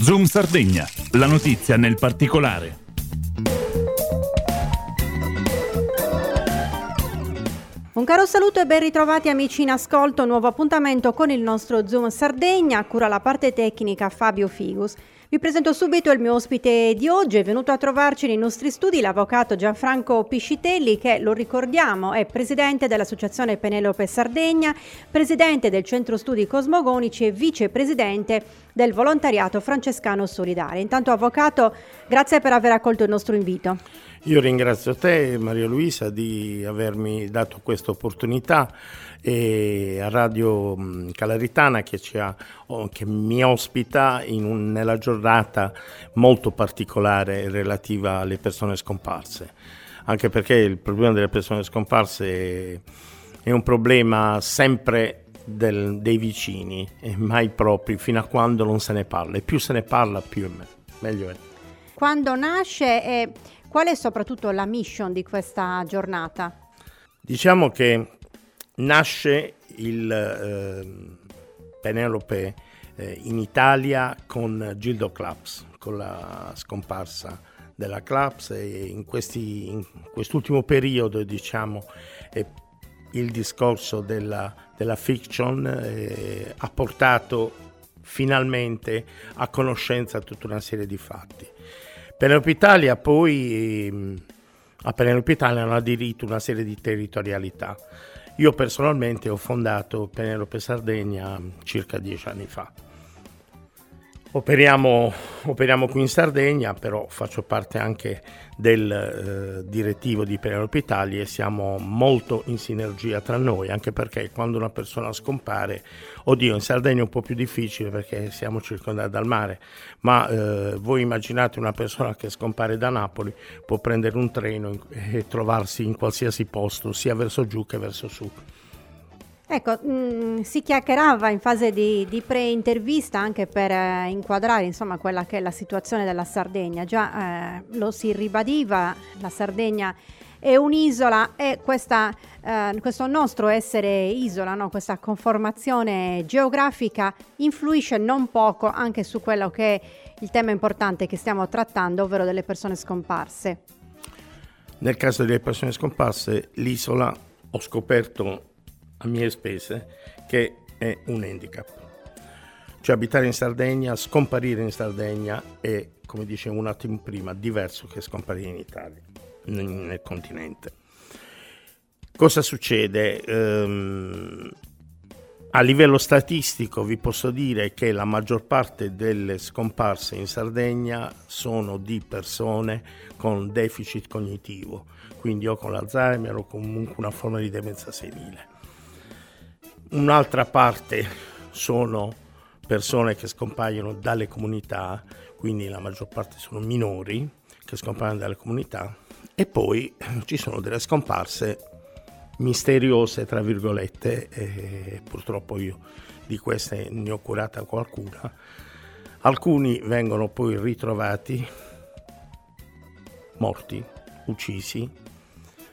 Zoom Sardegna, la notizia nel particolare. Un caro saluto e ben ritrovati amici in ascolto, nuovo appuntamento con il nostro Zoom Sardegna, cura la parte tecnica Fabio Figus. Vi presento subito il mio ospite di oggi, è venuto a trovarci nei nostri studi l'avvocato Gianfranco Piscitelli che, lo ricordiamo, è presidente dell'Associazione Penelope Sardegna, presidente del Centro Studi Cosmogonici e vicepresidente del Volontariato Francescano Solidale. Intanto avvocato, grazie per aver accolto il nostro invito. Io ringrazio te Maria Luisa di avermi dato questa opportunità e a Radio Calaritana che, ha, che mi ospita un, nella giornata molto particolare relativa alle persone scomparse, anche perché il problema delle persone scomparse è un problema sempre del, dei vicini e mai propri fino a quando non se ne parla e più se ne parla più è me, meglio è. Quando nasce e qual è soprattutto la mission di questa giornata? Diciamo che nasce il eh, Penelope eh, in Italia con Gildo Claps, con la scomparsa della Claps e in, questi, in quest'ultimo periodo diciamo eh, il discorso della, della fiction eh, ha portato finalmente a conoscenza tutta una serie di fatti. Penelope Italia poi ehm, a Penelope Italia hanno aderito una serie di territorialità io personalmente ho fondato Penelope Sardegna circa dieci anni fa. Operiamo, operiamo qui in Sardegna, però faccio parte anche del eh, direttivo di Penelope Italia e siamo molto in sinergia tra noi, anche perché quando una persona scompare, oddio in Sardegna è un po' più difficile perché siamo circondati dal mare, ma eh, voi immaginate una persona che scompare da Napoli, può prendere un treno e trovarsi in qualsiasi posto, sia verso giù che verso su. Ecco, mh, mm, si chiacchierava in fase di, di pre-intervista anche per eh, inquadrare insomma, quella che è la situazione della Sardegna. Già eh, lo si ribadiva, la Sardegna è un'isola e questa, eh, questo nostro essere isola, no? questa conformazione geografica influisce non poco anche su quello che è il tema importante che stiamo trattando, ovvero delle persone scomparse. Nel caso delle persone scomparse, l'isola ho scoperto a mie spese che è un handicap. Cioè abitare in Sardegna, scomparire in Sardegna è, come dicevo un attimo prima, diverso che scomparire in Italia, nel continente. Cosa succede? Um, a livello statistico vi posso dire che la maggior parte delle scomparse in Sardegna sono di persone con deficit cognitivo, quindi o con l'Alzheimer o comunque una forma di demenza senile. Un'altra parte sono persone che scompaiono dalle comunità, quindi la maggior parte sono minori che scompaiono dalle comunità e poi ci sono delle scomparse misteriose, tra virgolette, e purtroppo io di queste ne ho curata qualcuna. Alcuni vengono poi ritrovati morti, uccisi,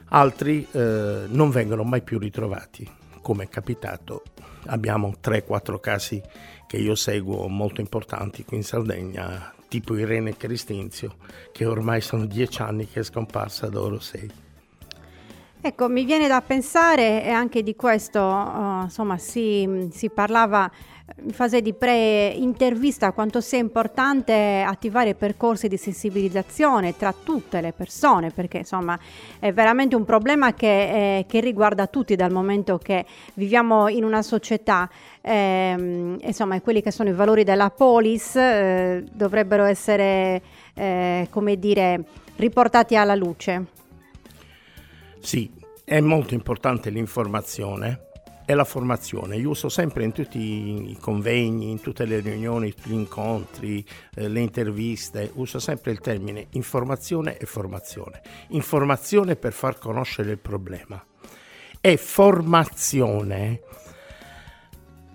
altri eh, non vengono mai più ritrovati come è capitato, abbiamo 3-4 casi che io seguo molto importanti qui in Sardegna, tipo Irene Cristinzio, che ormai sono 10 anni che è scomparsa da Oro 6. Ecco, mi viene da pensare, e anche di questo uh, insomma, si, si parlava in fase di pre-intervista quanto sia importante attivare percorsi di sensibilizzazione tra tutte le persone, perché insomma è veramente un problema che, eh, che riguarda tutti dal momento che viviamo in una società, eh, insomma quelli che sono i valori della polis eh, dovrebbero essere, eh, come dire, riportati alla luce. Sì, è molto importante l'informazione è la formazione. Io uso sempre in tutti i convegni, in tutte le riunioni, gli incontri, eh, le interviste, uso sempre il termine informazione e formazione. Informazione per far conoscere il problema e formazione,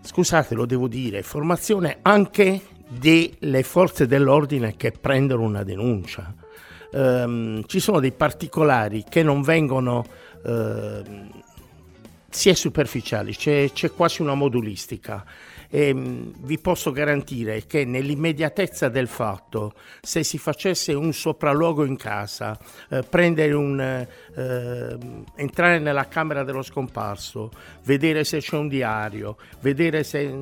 scusate lo devo dire, formazione anche delle forze dell'ordine che prendono una denuncia. Um, ci sono dei particolari che non vengono... Uh, si è superficiali, c'è, c'è quasi una modulistica. E, ehm, vi posso garantire che nell'immediatezza del fatto, se si facesse un sopralluogo in casa, eh, prendere un, eh, entrare nella camera dello scomparso, vedere se c'è un diario, vedere se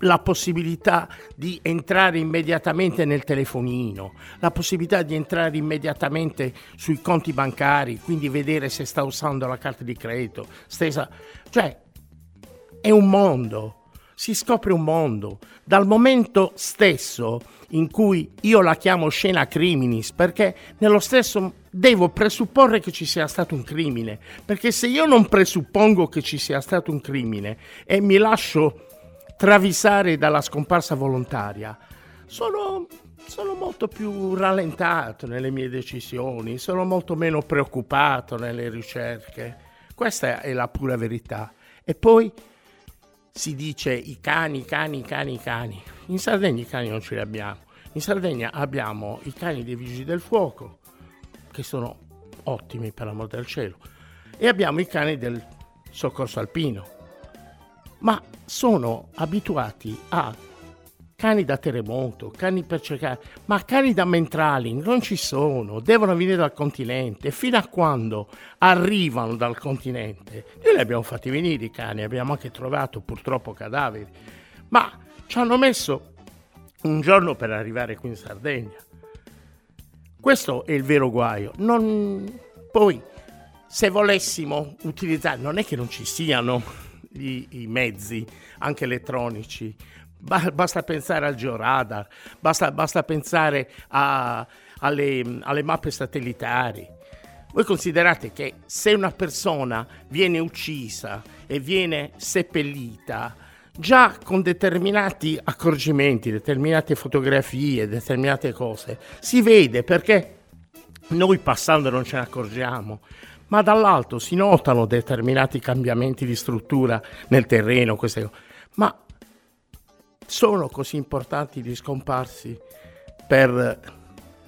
la possibilità di entrare immediatamente nel telefonino, la possibilità di entrare immediatamente sui conti bancari, quindi vedere se sta usando la carta di credito, stessa, cioè è un mondo si scopre un mondo. Dal momento stesso in cui io la chiamo scena criminis, perché nello stesso devo presupporre che ci sia stato un crimine, perché se io non presuppongo che ci sia stato un crimine e mi lascio travisare dalla scomparsa volontaria, sono, sono molto più rallentato nelle mie decisioni, sono molto meno preoccupato nelle ricerche. Questa è la pura verità. E poi si dice i cani, i cani, i cani, i cani. In Sardegna i cani non ce li abbiamo. In Sardegna abbiamo i cani dei vigili del fuoco, che sono ottimi per l'amor del cielo, e abbiamo i cani del soccorso alpino, ma sono abituati a cani da terremoto, cani per cercare, ma cani da mentrali non ci sono, devono venire dal continente. Fino a quando arrivano dal continente, noi li abbiamo fatti venire i cani, abbiamo anche trovato purtroppo cadaveri, ma ci hanno messo un giorno per arrivare qui in Sardegna. Questo è il vero guaio. Non... Poi, se volessimo utilizzare, non è che non ci siano i, i mezzi, anche elettronici, basta pensare al georadar, basta, basta pensare a, alle, alle mappe satellitari. Voi considerate che se una persona viene uccisa e viene seppellita, già con determinati accorgimenti, determinate fotografie, determinate cose, si vede perché noi passando non ce ne accorgiamo, ma dall'alto si notano determinati cambiamenti di struttura nel terreno, queste. Ma sono così importanti gli scomparsi per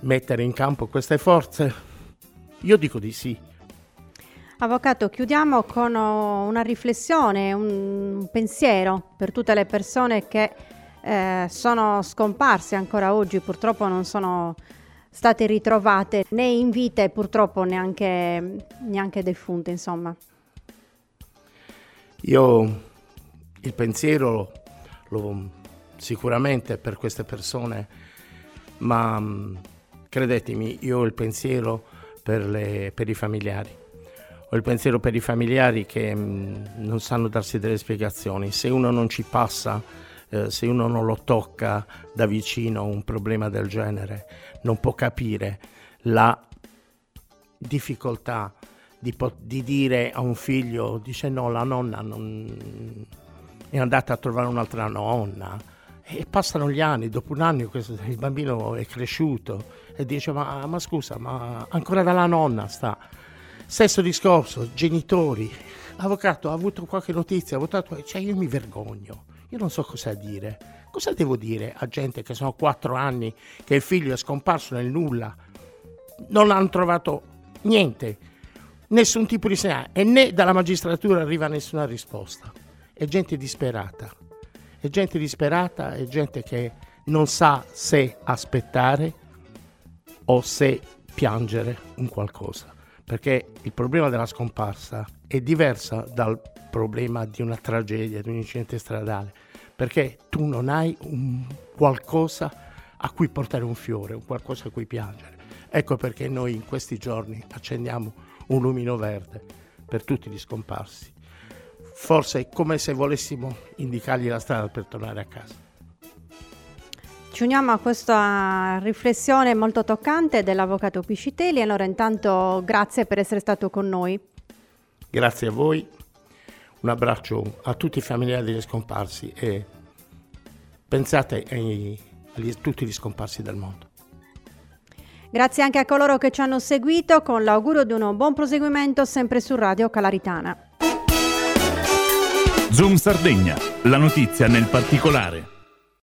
mettere in campo queste forze? Io dico di sì. Avvocato, chiudiamo con una riflessione, un pensiero per tutte le persone che eh, sono scomparse ancora oggi, purtroppo non sono state ritrovate né in vita e purtroppo neanche, neanche defunte, insomma. Io il pensiero lo, sicuramente per queste persone, ma mm, credetemi, io ho il pensiero per, le, per i familiari. Ho il pensiero per i familiari che mh, mm, non sanno darsi delle spiegazioni. Se uno non ci passa, eh, se uno non lo tocca da vicino un problema del genere, non può capire la difficoltà di, di dire a un figlio, dice no, la nonna non, è andata a trovare un'altra nonna. E passano gli anni, dopo un anno questo, il bambino è cresciuto e dice ma, ma scusa, ma ancora dalla nonna sta. Stesso discorso, genitori, avvocato ha avuto qualche notizia, ha votato, cioè io mi vergogno, io non so cosa dire. Cosa devo dire a gente che sono quattro anni che il figlio è scomparso nel nulla? Non hanno trovato niente, nessun tipo di segnale e né dalla magistratura arriva nessuna risposta. È gente disperata è gente disperata, è gente che non sa se aspettare o se piangere un qualcosa, perché il problema della scomparsa è diversa dal problema di una tragedia, di un incidente stradale, perché tu non hai un qualcosa a cui portare un fiore, un qualcosa a cui piangere. Ecco perché noi in questi giorni accendiamo un lumino verde per tutti gli scomparsi forse è come se volessimo indicargli la strada per tornare a casa. Ci uniamo a questa riflessione molto toccante dell'avvocato Piscitelli. Allora, intanto grazie per essere stato con noi. Grazie a voi, un abbraccio a tutti i familiari degli scomparsi e pensate ai, a tutti gli scomparsi del mondo. Grazie anche a coloro che ci hanno seguito con l'augurio di un buon proseguimento sempre su Radio Calaritana. Zoom Sardegna, la notizia nel particolare.